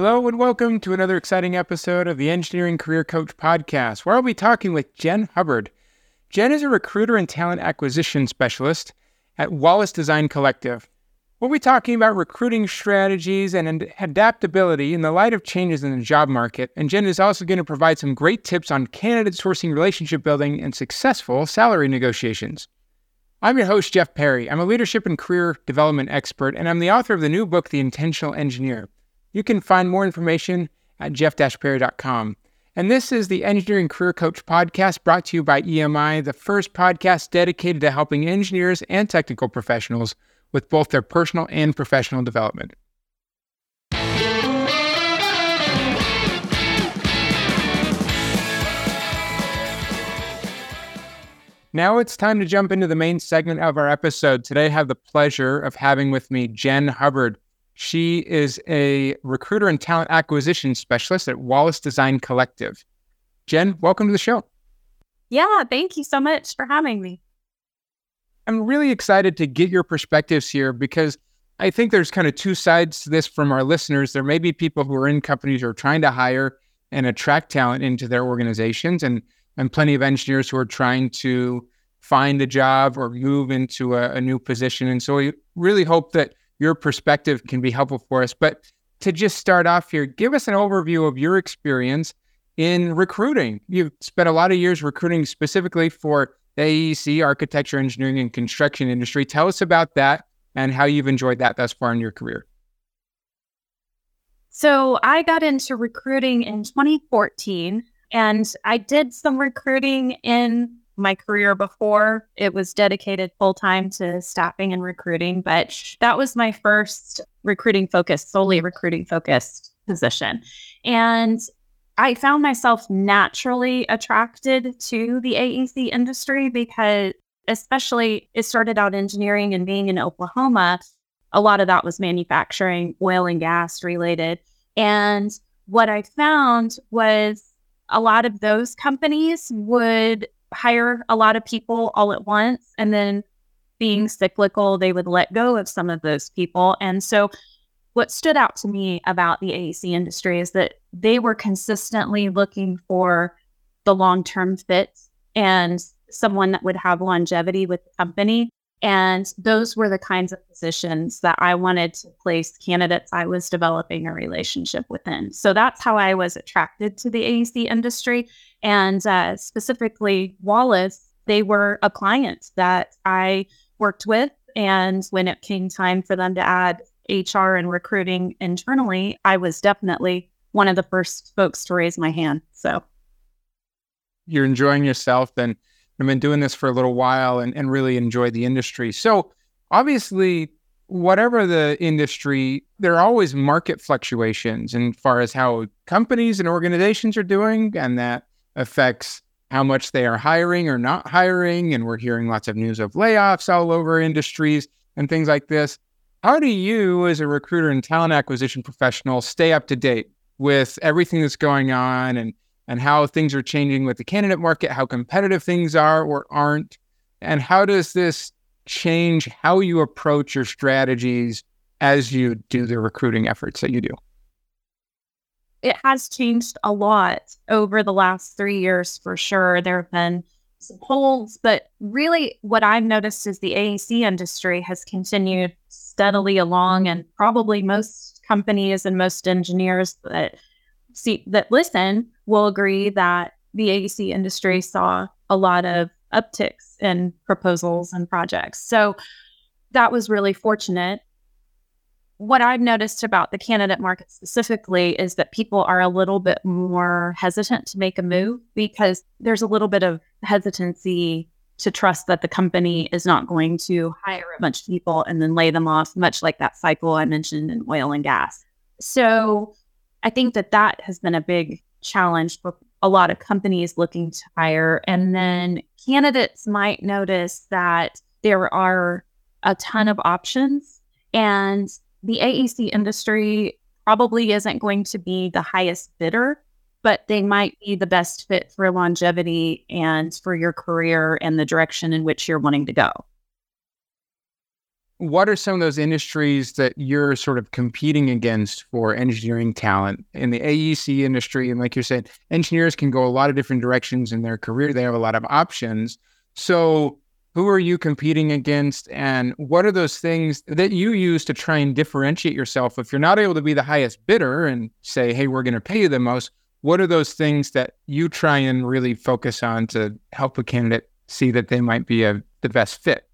Hello, and welcome to another exciting episode of the Engineering Career Coach Podcast, where I'll be talking with Jen Hubbard. Jen is a recruiter and talent acquisition specialist at Wallace Design Collective. We'll be talking about recruiting strategies and adaptability in the light of changes in the job market, and Jen is also going to provide some great tips on candidate sourcing, relationship building, and successful salary negotiations. I'm your host, Jeff Perry. I'm a leadership and career development expert, and I'm the author of the new book, The Intentional Engineer. You can find more information at jeff-perry.com. And this is the Engineering Career Coach podcast brought to you by EMI, the first podcast dedicated to helping engineers and technical professionals with both their personal and professional development. Now it's time to jump into the main segment of our episode. Today, I have the pleasure of having with me Jen Hubbard. She is a recruiter and talent acquisition specialist at Wallace Design Collective. Jen, welcome to the show. Yeah, thank you so much for having me. I'm really excited to get your perspectives here because I think there's kind of two sides to this from our listeners. There may be people who are in companies who are trying to hire and attract talent into their organizations, and and plenty of engineers who are trying to find a job or move into a, a new position. And so we really hope that your perspective can be helpful for us. But to just start off here, give us an overview of your experience in recruiting. You've spent a lot of years recruiting specifically for the AEC, architecture, engineering, and construction industry. Tell us about that and how you've enjoyed that thus far in your career. So, I got into recruiting in 2014 and I did some recruiting in my career before. It was dedicated full time to staffing and recruiting, but that was my first recruiting focused, solely recruiting focused position. And I found myself naturally attracted to the AEC industry because, especially, it started out engineering and being in Oklahoma. A lot of that was manufacturing, oil and gas related. And what I found was a lot of those companies would hire a lot of people all at once and then being cyclical they would let go of some of those people. And so what stood out to me about the AEC industry is that they were consistently looking for the long-term fit and someone that would have longevity with the company and those were the kinds of positions that I wanted to place candidates I was developing a relationship within. So that's how I was attracted to the AEC industry. And uh, specifically, Wallace, they were a client that I worked with. And when it came time for them to add HR and recruiting internally, I was definitely one of the first folks to raise my hand. So you're enjoying yourself and I've been doing this for a little while and, and really enjoy the industry. So obviously, whatever the industry, there are always market fluctuations in far as how companies and organizations are doing, and that affects how much they are hiring or not hiring. And we're hearing lots of news of layoffs all over industries and things like this. How do you, as a recruiter and talent acquisition professional, stay up to date with everything that's going on and and how things are changing with the candidate market, how competitive things are or aren't, and how does this change how you approach your strategies as you do the recruiting efforts that you do? It has changed a lot over the last three years for sure. There have been some holes, but really what I've noticed is the AEC industry has continued steadily along, and probably most companies and most engineers that see that listen will agree that the AEC industry saw a lot of upticks in proposals and projects. So that was really fortunate. What I've noticed about the candidate market specifically is that people are a little bit more hesitant to make a move because there's a little bit of hesitancy to trust that the company is not going to hire a bunch of people and then lay them off, much like that cycle I mentioned in oil and gas. So I think that that has been a big challenge for a lot of companies looking to hire. And then candidates might notice that there are a ton of options and the AEC industry probably isn't going to be the highest bidder but they might be the best fit for longevity and for your career and the direction in which you're wanting to go. What are some of those industries that you're sort of competing against for engineering talent in the AEC industry? And like you said, engineers can go a lot of different directions in their career, they have a lot of options. So, who are you competing against? And what are those things that you use to try and differentiate yourself? If you're not able to be the highest bidder and say, hey, we're going to pay you the most, what are those things that you try and really focus on to help a candidate see that they might be a, the best fit?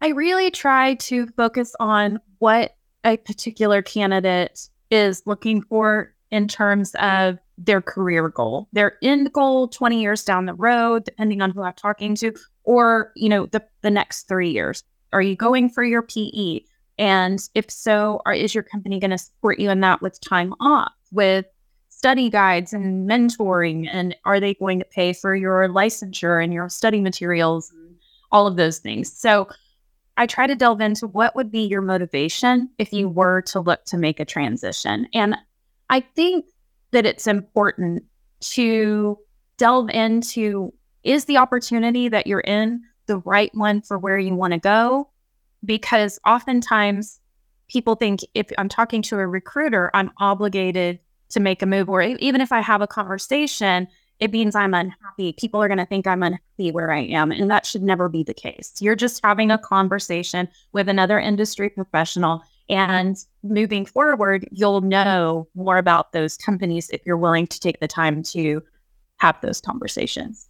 I really try to focus on what a particular candidate is looking for in terms of their career goal, their end goal 20 years down the road, depending on who I'm talking to, or, you know, the, the next three years. Are you going for your PE? And if so, are, is your company going to support you in that with time off, with study guides and mentoring? And are they going to pay for your licensure and your study materials and all of those things? So I try to delve into what would be your motivation if you mm-hmm. were to look to make a transition. And I think that it's important to delve into is the opportunity that you're in the right one for where you want to go? Because oftentimes people think if I'm talking to a recruiter, I'm obligated to make a move, or even if I have a conversation, it means I'm unhappy. People are going to think I'm unhappy where I am. And that should never be the case. You're just having a conversation with another industry professional. And moving forward, you'll know more about those companies if you're willing to take the time to have those conversations.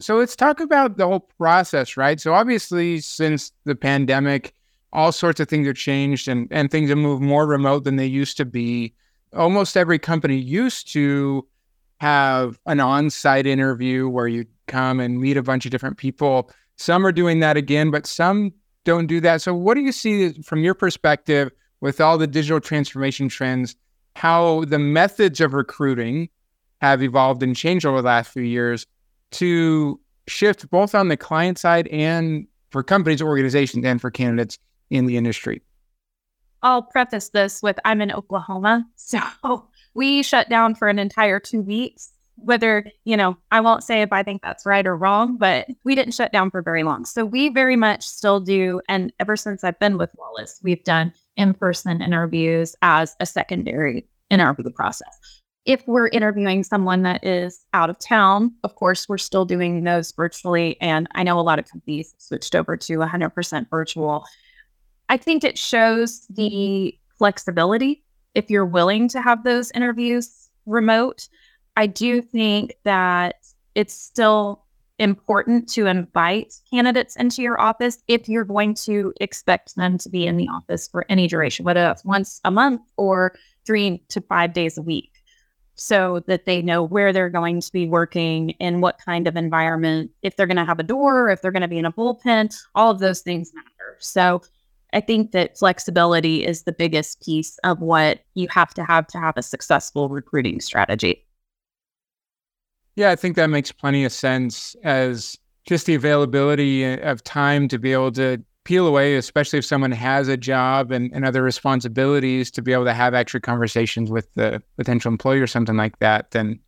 So let's talk about the whole process, right? So obviously, since the pandemic, all sorts of things have changed and, and things have moved more remote than they used to be almost every company used to have an on-site interview where you come and meet a bunch of different people. Some are doing that again, but some don't do that. So what do you see from your perspective with all the digital transformation trends, how the methods of recruiting have evolved and changed over the last few years to shift both on the client side and for companies, organizations, and for candidates in the industry? I'll preface this with I'm in Oklahoma. So we shut down for an entire two weeks. Whether, you know, I won't say if I think that's right or wrong, but we didn't shut down for very long. So we very much still do. And ever since I've been with Wallace, we've done in person interviews as a secondary interview process. If we're interviewing someone that is out of town, of course, we're still doing those virtually. And I know a lot of companies switched over to 100% virtual I think it shows the flexibility if you're willing to have those interviews remote. I do mm-hmm. think that it's still important to invite candidates into your office if you're going to expect them to be in the office for any duration, whether that's once a month or three to five days a week, so that they know where they're going to be working and what kind of environment, if they're going to have a door, if they're going to be in a bullpen, all of those things matter. So I think that flexibility is the biggest piece of what you have to have to have a successful recruiting strategy. Yeah, I think that makes plenty of sense as just the availability uh, of time to be able to peel away, especially if someone has a job and, and other responsibilities to be able to have extra conversations with the potential employer or something like that, then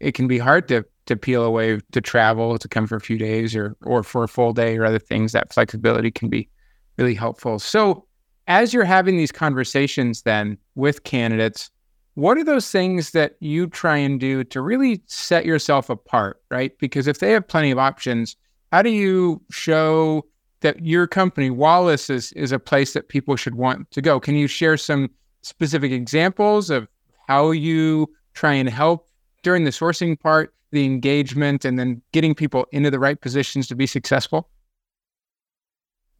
it can be hard to to peel away to travel to come for a few days or or for a full day or other things. That flexibility can be really helpful. So, as you're having these conversations then with candidates, what are those things that you try and do to really set yourself apart, right? Because if they have plenty of options, how do you show that your company, Wallace, is, is a place that people should want to go? Can you share some specific examples of how you try and help during the sourcing part, the engagement, and then getting people into the right positions to be successful?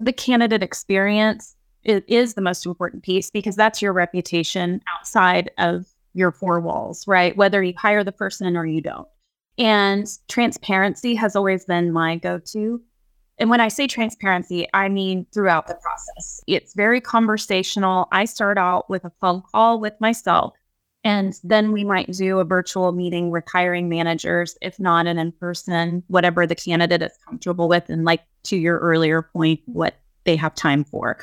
The candidate experience is the most important piece because that's your reputation outside of your four walls, right? Whether you hire the person or you don't. And transparency has always been my go to. And when I say transparency, I mean throughout the process. It's very conversational. I start out with a phone call with myself, and then we might do a virtual meeting with hiring managers, if not an in person, whatever the candidate is comfortable with. And like to your earlier point, what they have time for.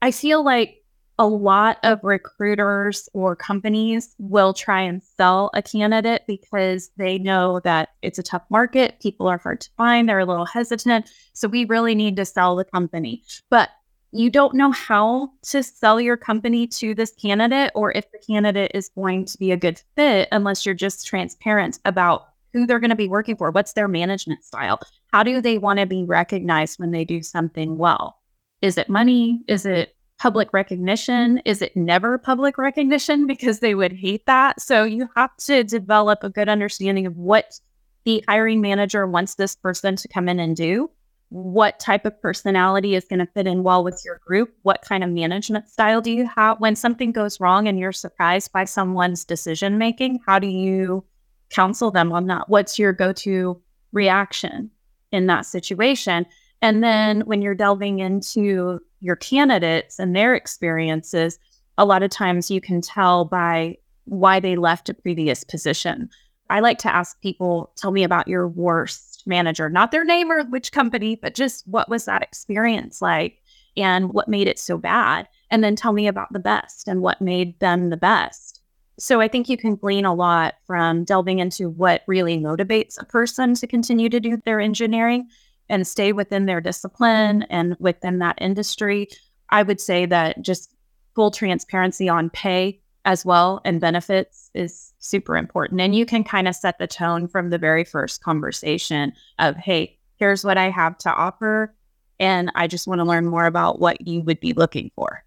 I feel like a lot of recruiters or companies will try and sell a candidate because they know that it's a tough market. People are hard to find. They're a little hesitant. So we really need to sell the company. But you don't know how to sell your company to this candidate or if the candidate is going to be a good fit unless you're just transparent about who they're going to be working for. What's their management style? How do they want to be recognized when they do something well? Is it money? Is it public recognition? Is it never public recognition? Because they would hate that. So you have to develop a good understanding of what the hiring manager wants this person to come in and do. What type of personality is going to fit in well with your group? What kind of management style do you have? When something goes wrong and you're surprised by someone's decision making, how do you counsel them on that? What's your go to reaction in that situation? And then when you're delving into your candidates and their experiences, a lot of times you can tell by why they left a previous position. I like to ask people, tell me about your worst manager, not their name or which company, but just what was that experience like and what made it so bad? And then tell me about the best and what made them the best. So I think you can glean a lot from delving into what really motivates a person to continue to do their engineering and stay within their discipline and within that industry. I would say that just full transparency on pay as well and benefits is super important. And you can kind of set the tone from the very first conversation of, hey, here's what I have to offer. And I just want to learn more about what you would be looking for.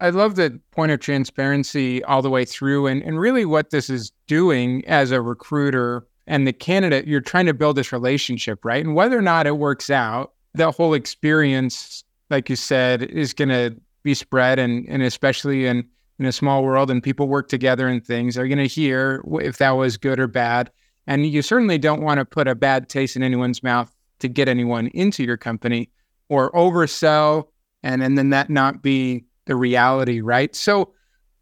I love the point of transparency all the way through. And, and really, what this is doing as a recruiter and the candidate, you're trying to build this relationship, right? And whether or not it works out, the whole experience, like you said, is going to be spread. And, and especially in, in a small world and people work together and things, are going to hear if that was good or bad. And you certainly don't want to put a bad taste in anyone's mouth to get anyone into your company or oversell and, and then that not be the reality, right? So,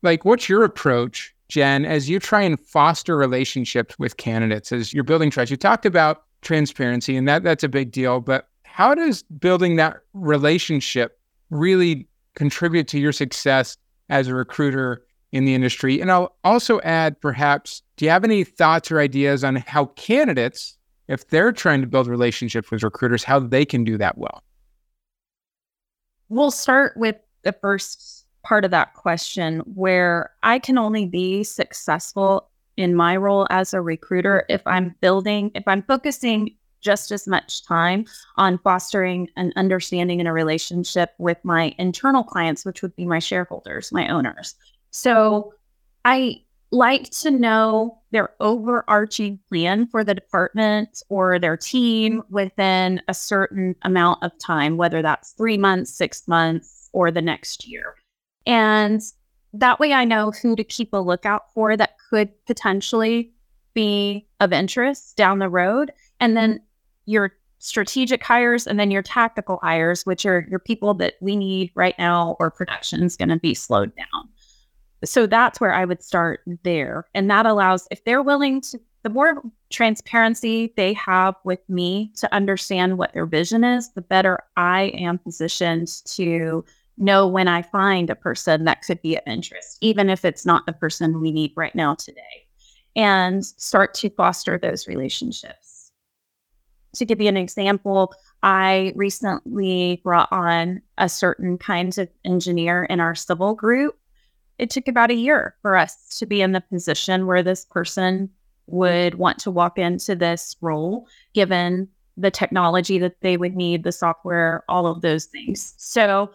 like, what's your approach Jen, as you try and foster relationships with candidates, as you're building trust, you talked about transparency, and that that's a big deal. But how does building that relationship really contribute to your success as a recruiter in the industry? And I'll also add, perhaps, do you have any thoughts or ideas on how candidates, if they're trying to build relationships with recruiters, how they can do that well? We'll start with the first part of that question where I can only be successful in my role as a recruiter if I'm building, if I'm focusing just as much time on fostering an understanding and a relationship with my internal clients, which would be my shareholders, my owners. So I like to know their overarching plan for the department or their team within a certain amount of time, whether that's three months, six months, or the next year. And that way I know who to keep a lookout for that could potentially be of interest down the road. And then your strategic hires and then your tactical hires, which are your people that we need right now or production is going to be slowed down. So that's where I would start there. And that allows, if they're willing to, the more transparency they have with me to understand what their vision is, the better I am positioned to know when I find a person that could be of interest, even if it's not the person we need right now today, and start to foster those relationships. To give you an example, I recently brought on a certain kind of engineer in our civil group. It took about a year for us to be in the position where this person would want to walk into this role, given the technology that they would need, the software, all of those things. So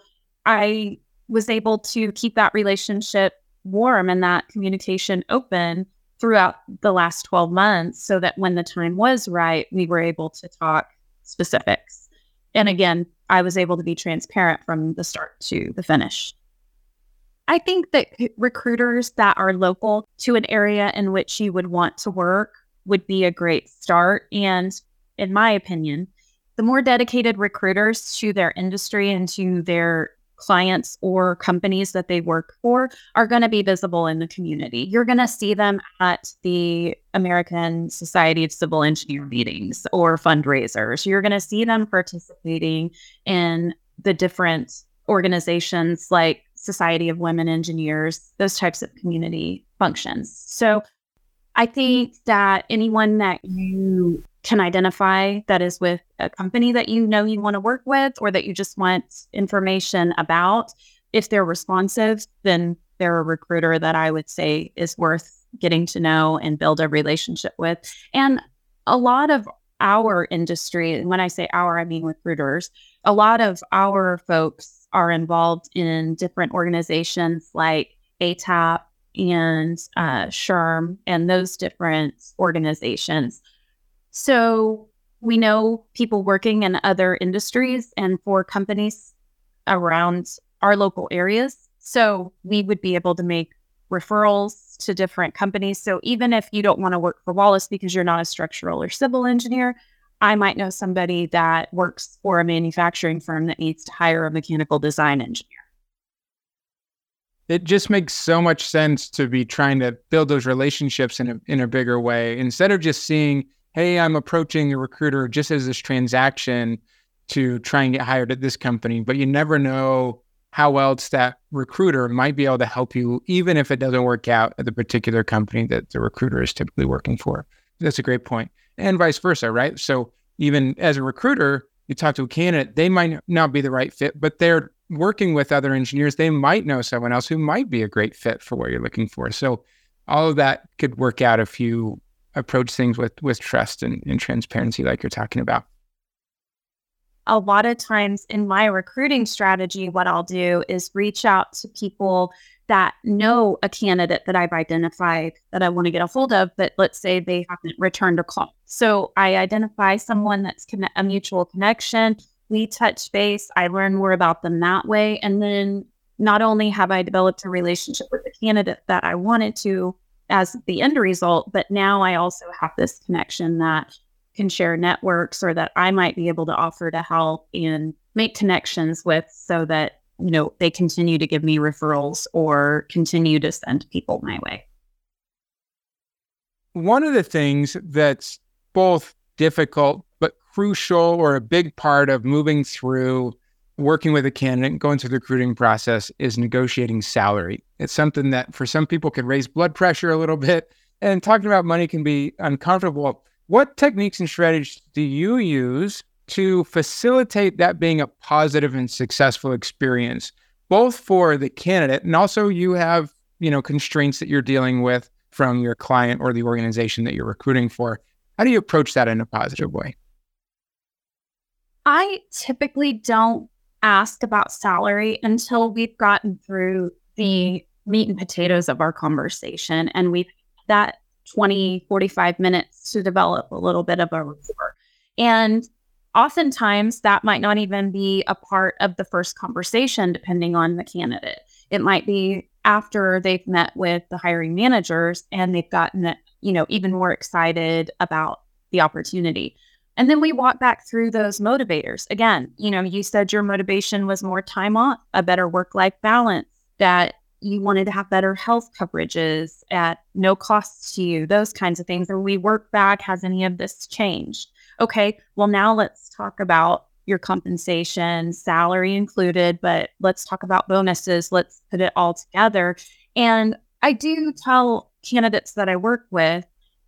I was able to keep that relationship warm and that communication open throughout the last 12 months so that when the time was right, we were able to talk specifics. And again, I was able to be transparent from the start to the finish. I think that recruiters that are local to an area in which you would want to work would be a great start. And in my opinion, the more dedicated recruiters to their industry and to their clients or companies that they work for are going to be visible in the community. You're going to see them at the American Society of Civil Engineer meetings or fundraisers. You're going to see them participating in the different organizations like Society of Women Engineers, those types of community functions. So I think that anyone that you can identify that is with a company that you know you want to work with or that you just want information about, if they're responsive, then they're a recruiter that I would say is worth getting to know and build a relationship with. And a lot of our industry, and when I say our, I mean recruiters, a lot of our folks are involved in different organizations like ATAP and uh, SHRM and those different organizations. So we know people working in other industries and for companies around our local areas. So we would be able to make referrals to different companies. So even if you don't want to work for Wallace because you're not a structural or civil engineer, I might know somebody that works for a manufacturing firm that needs to hire a mechanical design engineer. It just makes so much sense to be trying to build those relationships in a in a bigger way instead of just seeing hey, I'm approaching a recruiter just as this transaction to try and get hired at this company, but you never know how else that recruiter might be able to help you, even if it doesn't work out at the particular company that the recruiter is typically working for. That's a great point. And vice versa, right? So even as a recruiter, you talk to a candidate, they might not be the right fit, but they're working with other engineers. They might know someone else who might be a great fit for what you're looking for. So all of that could work out if you approach things with with trust and, and transparency like you're talking about? A lot of times in my recruiting strategy what i'll do is reach out to people that know a candidate that i've identified that i want to get a hold of but let's say they haven't returned a call. So i identify someone that's a mutual connection we touch base i learn more about them that way and then not only have i developed a relationship with the candidate that i wanted to as the end result. But now I also have this connection that can share networks or that I might be able to offer to help and make connections with so that, you know, they continue to give me referrals or continue to send people my way. One of the things that's both difficult but crucial or a big part of moving through working with a candidate, going through the recruiting process is negotiating salary. It's something that for some people can raise blood pressure a little bit, and talking about money can be uncomfortable. What techniques and strategies do you use to facilitate that being a positive and successful experience, both for the candidate and also you have, you know, constraints that you're dealing with from your client or the organization that you're recruiting for? How do you approach that in a positive way? I typically don't ask about salary until we've gotten through the meat and potatoes of our conversation and we've that 20 45 minutes to develop a little bit of a rapport. And oftentimes that might not even be a part of the first conversation depending on the candidate. It might be after they've met with the hiring managers and they've gotten you know even more excited about the opportunity and then we walk back through those motivators. Again, you know, you said your motivation was more time off, a better work life balance, that you wanted to have better health coverages at no cost to you, those kinds of things. And we work back, has any of this changed? Okay, well, now let's talk about your compensation, salary included, but let's talk about bonuses. Let's put it all together. And I do tell candidates that I work with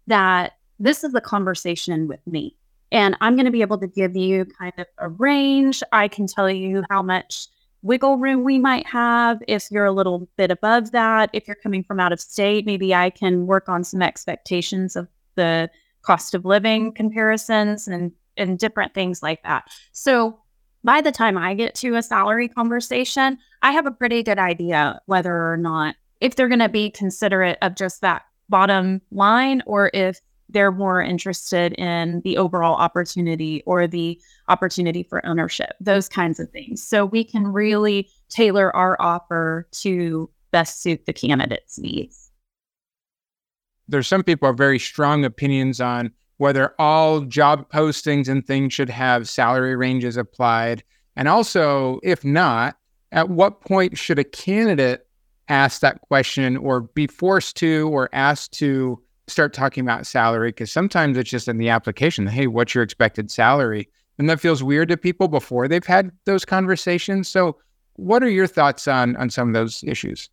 that this is a conversation with me. And I'm going to be able to give you kind of a range. I can tell you how much wiggle room we might have if you're a little bit above that. If you're coming from out of state, maybe I can work on some expectations of the cost of living comparisons and and different things like that. So by the time I get to a salary conversation, I have a pretty good idea whether or not if they're going to be considerate of just that bottom line or if they're more interested in the overall opportunity or the opportunity for ownership, those kinds of things. So we can really tailor our offer to best suit the candidate's needs. There's some people have very strong opinions on whether all job postings and things should have salary ranges applied. And also, if not, at what point should a candidate ask that question or be forced to or asked to start talking about salary? Because sometimes it's just in the application, hey, what's your expected salary? And that feels weird to people before they've had those conversations. So, what are your thoughts on on some of those issues?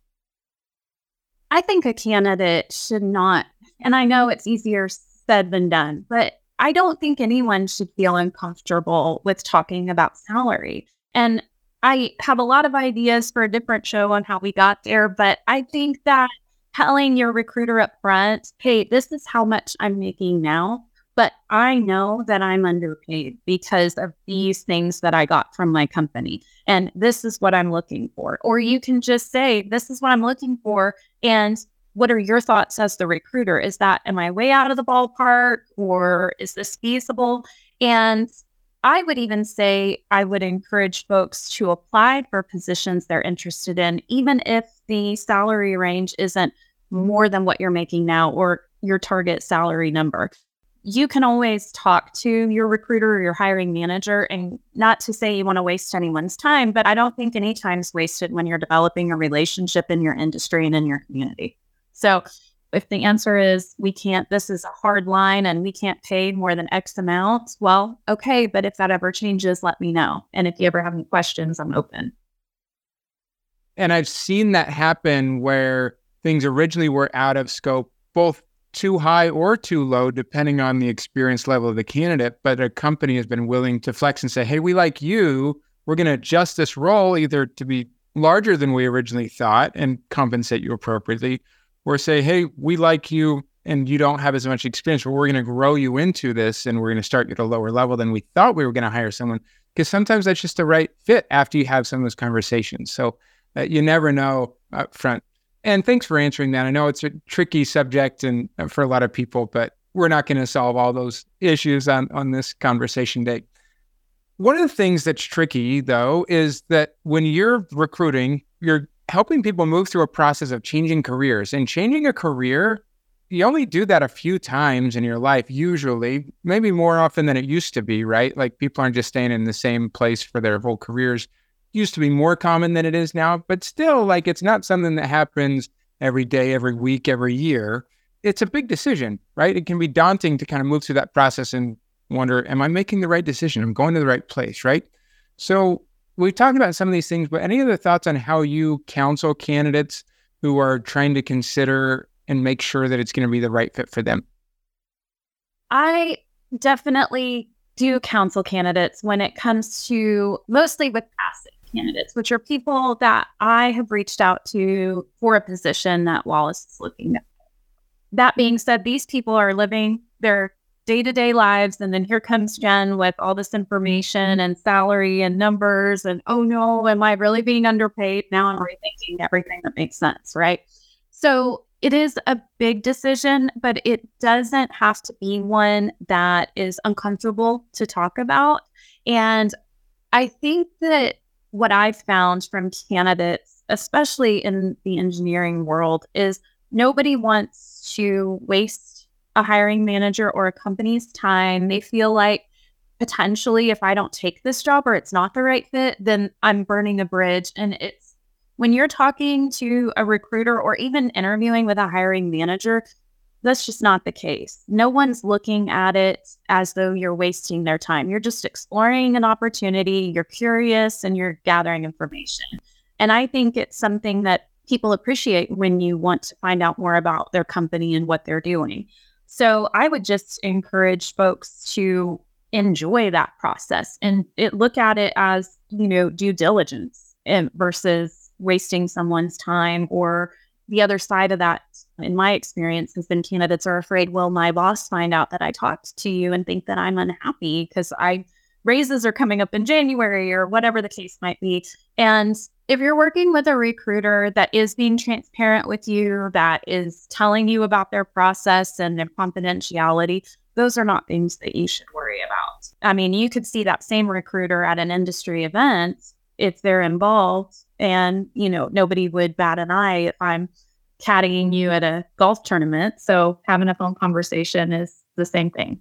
I think a candidate should not, and I know it's easier said than done, but I don't think anyone should feel uncomfortable with talking about salary. And I have a lot of ideas for a different show on how we got there, but I think that telling your recruiter up front, hey, this is how much I'm making now, but I know that I'm underpaid because of these things that I got from my company. And this is what I'm looking for. Or you can just say, this is what I'm looking for. And what are your thoughts as the recruiter? Is that, am I way out of the ballpark or is this feasible? And I would even say I would encourage folks to apply for positions they're interested in, even if the salary range isn't more than what you're making now or your target salary number. You can always talk to your recruiter or your hiring manager, and not to say you want to waste anyone's time, but I don't think any time's wasted when you're developing a relationship in your industry and in your community. So if the answer is we can't, this is a hard line and we can't pay more than X amount, well, okay. But if that ever changes, let me know. And if you ever have any questions, I'm open. And I've seen that happen where things originally were out of scope, both too high or too low, depending on the experience level of the candidate. But a company has been willing to flex and say, hey, we like you. We're going to adjust this role either to be larger than we originally thought and compensate you appropriately, or say, hey, we like you and you don't have as much experience, but we're going to grow you into this and we're going to start you at a lower level than we thought we were going to hire someone. Because sometimes that's just the right fit after you have some of those conversations. So uh, you never know up front. And thanks for answering that. I know it's a tricky subject and uh, for a lot of people, but we're not going to solve all those issues on, on this conversation date. One of the things that's tricky, though, is that when you're recruiting, you're helping people move through a process of changing careers and changing a career you only do that a few times in your life usually maybe more often than it used to be right like people aren't just staying in the same place for their whole careers used to be more common than it is now but still like it's not something that happens every day every week every year. It's a big decision right? It can be daunting to kind of move through that process and wonder am i making the right decision? I'm going to the right place right? So we've talked about some of these things, but any other thoughts on how you counsel candidates who are trying to consider and make sure that it's going to be the right fit for them? I definitely do counsel candidates when it comes to mostly with passive candidates, which are people that I have reached out to for a position that Wallace is looking at. That being said, these people are living their day to day lives. And then here comes Jen with all this information and salary and numbers. And oh no, am I really being underpaid? Now I'm rethinking everything that makes sense. Right. So it is a big decision, but it doesn't have to be one that is uncomfortable to talk about. And I think that what I've found from candidates, especially in the engineering world, is nobody wants to waste a hiring manager or a company's time, they feel like potentially if I don't take this job or it's not the right fit, then I'm burning a bridge. And it's when you're talking to a recruiter or even interviewing with a hiring manager, that's just not the case. No one's looking at it as though you're wasting their time. You're just exploring an opportunity, you're curious, and you're gathering information. And I think it's something that people appreciate when you want to find out more about their company and what they're doing. So I would just encourage folks to enjoy that process and it, look at it as, you know, due diligence and versus wasting someone's time or the other side of that in my experience has been candidates are afraid will my boss find out that i talked to you and think that i'm unhappy because i raises are coming up in january or whatever the case might be and if you're working with a recruiter that is being transparent with you, that is telling you about their process and their confidentiality, those are not things that you should worry about. I mean, you could see that same recruiter at an industry event if they're involved and, you know, nobody would bat an eye if I'm caddying you at a golf tournament. So having a phone conversation is the same thing.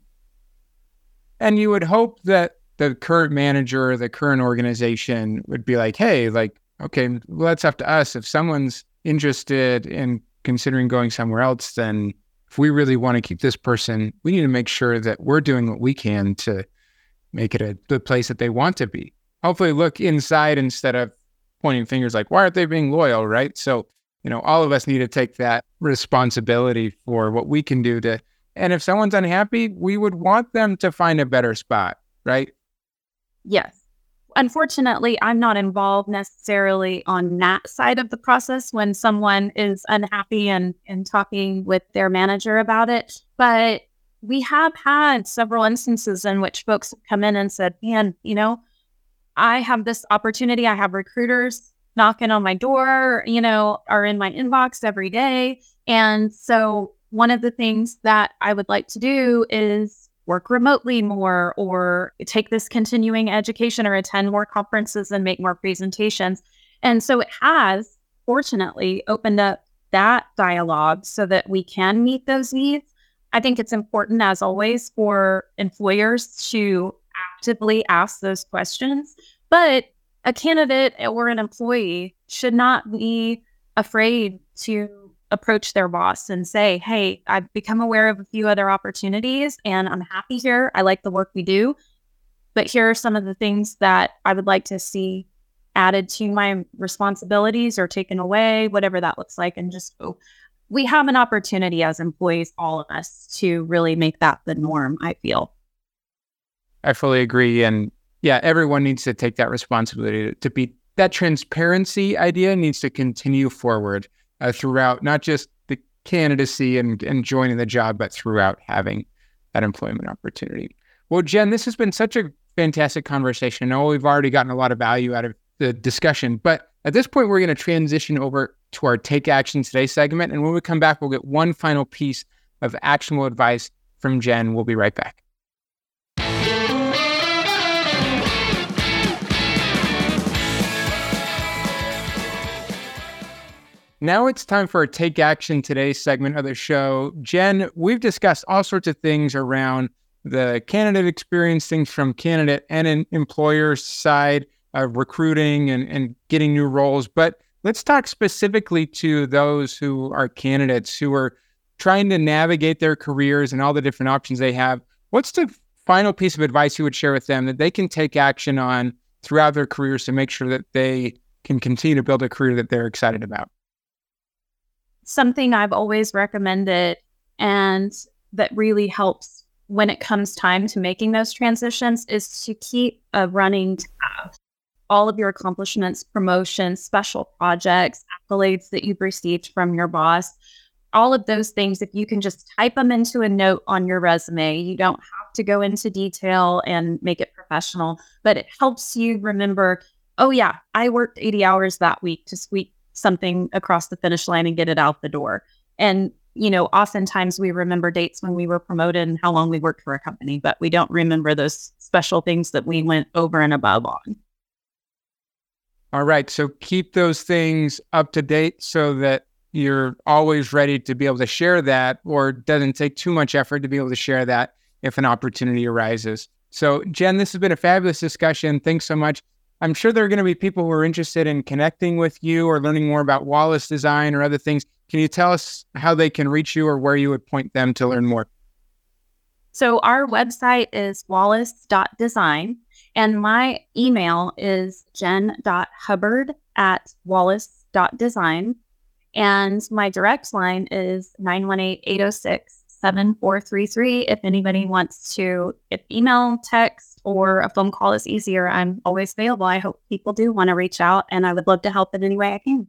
And you would hope that the current manager the current organization would be like, hey, like, okay, well, that's up to us. If someone's interested in considering going somewhere else, then if we really want to keep this person, we need to make sure that we're doing what we can to make it a the place that they want to be. Hopefully, look inside instead of pointing fingers like, why aren't they being loyal? Right. So, you know, all of us need to take that responsibility for what we can do to. And if someone's unhappy, we would want them to find a better spot, right? Yes. Unfortunately, I'm not involved necessarily on that side of the process when someone is unhappy and, and talking with their manager about it. But we have had several instances in which folks have come in and said, man, you know, I have this opportunity. I have recruiters knocking on my door, you know, are in my inbox every day. And so one of the things that I would like to do is work remotely more or take this continuing education or attend more conferences and make more presentations. And so it has, fortunately, opened up that dialogue so that we can meet those needs. I think it's important, as always, for employers to actively ask those questions. But a candidate or an employee should not be afraid to approach their boss and say, Hey, I've become aware of a few other opportunities and I'm happy here. I like the work we do. But here are some of the things that I would like to see added to my responsibilities or taken away, whatever that looks like. And just oh, we have an opportunity as employees, all of us, to really make that the norm, I feel. I fully agree. And yeah, everyone needs to take that responsibility to be that transparency idea needs to continue forward uh, throughout not just the candidacy and, and joining the job, but throughout having that employment opportunity. Well, Jen, this has been such a fantastic conversation. I know we've already gotten a lot of value out of the discussion, but at this point, we're going to transition over to our Take Action Today segment. And when we come back, we'll get one final piece of actionable advice from Jen. We'll be right back. Now it's time for a Take Action Today segment of the show. Jen, we've discussed all sorts of things around the candidate experience, things from candidate and an employer side of recruiting and, and getting new roles. But let's talk specifically to those who are candidates who are trying to navigate their careers and all the different options they have. What's the final piece of advice you would share with them that they can take action on throughout their careers to make sure that they can continue to build a career that they're excited about? Something I've always recommended and that really helps when it comes time to making those transitions is to keep a running tab. All of your accomplishments, promotions, special projects, accolades that you've received from your boss, all of those things, if you can just type them into a note on your resume, you don't have to go into detail and make it professional, but it helps you remember, oh, yeah, I worked 80 hours that week to sweep something across the finish line and get it out the door. And, you know, oftentimes we remember dates when we were promoted and how long we worked for a company, but we don't remember those special things that we went over and above on. All right. So keep those things up to date so that you're always ready to be able to share that or doesn't take too much effort to be able to share that if an opportunity arises. So, Jen, this has been a fabulous discussion. Thanks so much. I'm sure there are going to be people who are interested in connecting with you or learning more about Wallace design or other things. Can you tell us how they can reach you or where you would point them to learn more? So, our website is wallace.design, and my email is jen.hubbard at wallace.design. And my direct line is 918 806 7433 if anybody wants to if email, text, or a phone call is easier. I'm always available. I hope people do want to reach out and I would love to help in any way I can.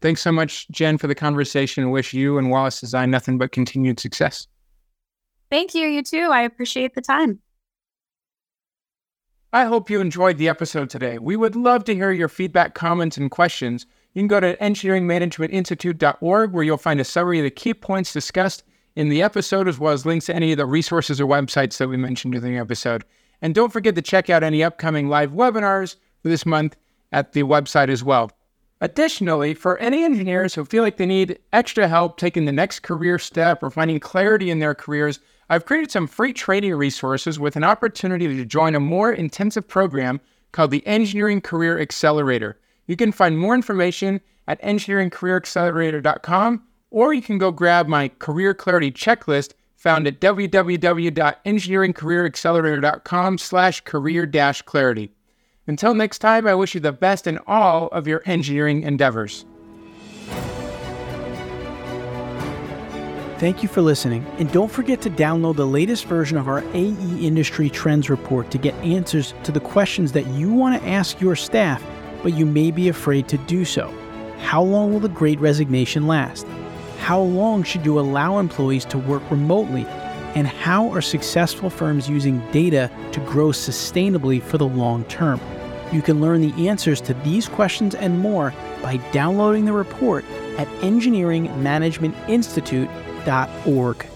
Thanks so much, Jen, for the conversation. Wish you and Wallace Design nothing but continued success. Thank you. You too. I appreciate the time. I hope you enjoyed the episode today. We would love to hear your feedback, comments, and questions. You can go to engineeringmanagementinstitute.org where you'll find a summary of the key points discussed in the episode, as well as links to any of the resources or websites that we mentioned in the episode. And don't forget to check out any upcoming live webinars, this month at the website as well. Additionally, for any engineers who feel like they need extra help taking the next career step or finding clarity in their careers, I've created some free training resources with an opportunity to join a more intensive program called the Engineering Career Accelerator. You can find more information at engineeringcareeraccelerator.com, or you can go grab my Career Clarity Checklist found at www.engineeringcareeraccelerator.com slash career dash clarity. Until next time, I wish you the best in all of your engineering endeavors. Thank you for listening, and don't forget to download the latest version of our AE Industry Trends Report to get answers to the questions that you want to ask your staff, but you may be afraid to do so. How long will the great resignation last? How long should you allow employees to work remotely? And how are successful firms using data to grow sustainably for the long term? You can learn the answers to these questions and more by downloading the report at engineeringmanagementinstitute.org.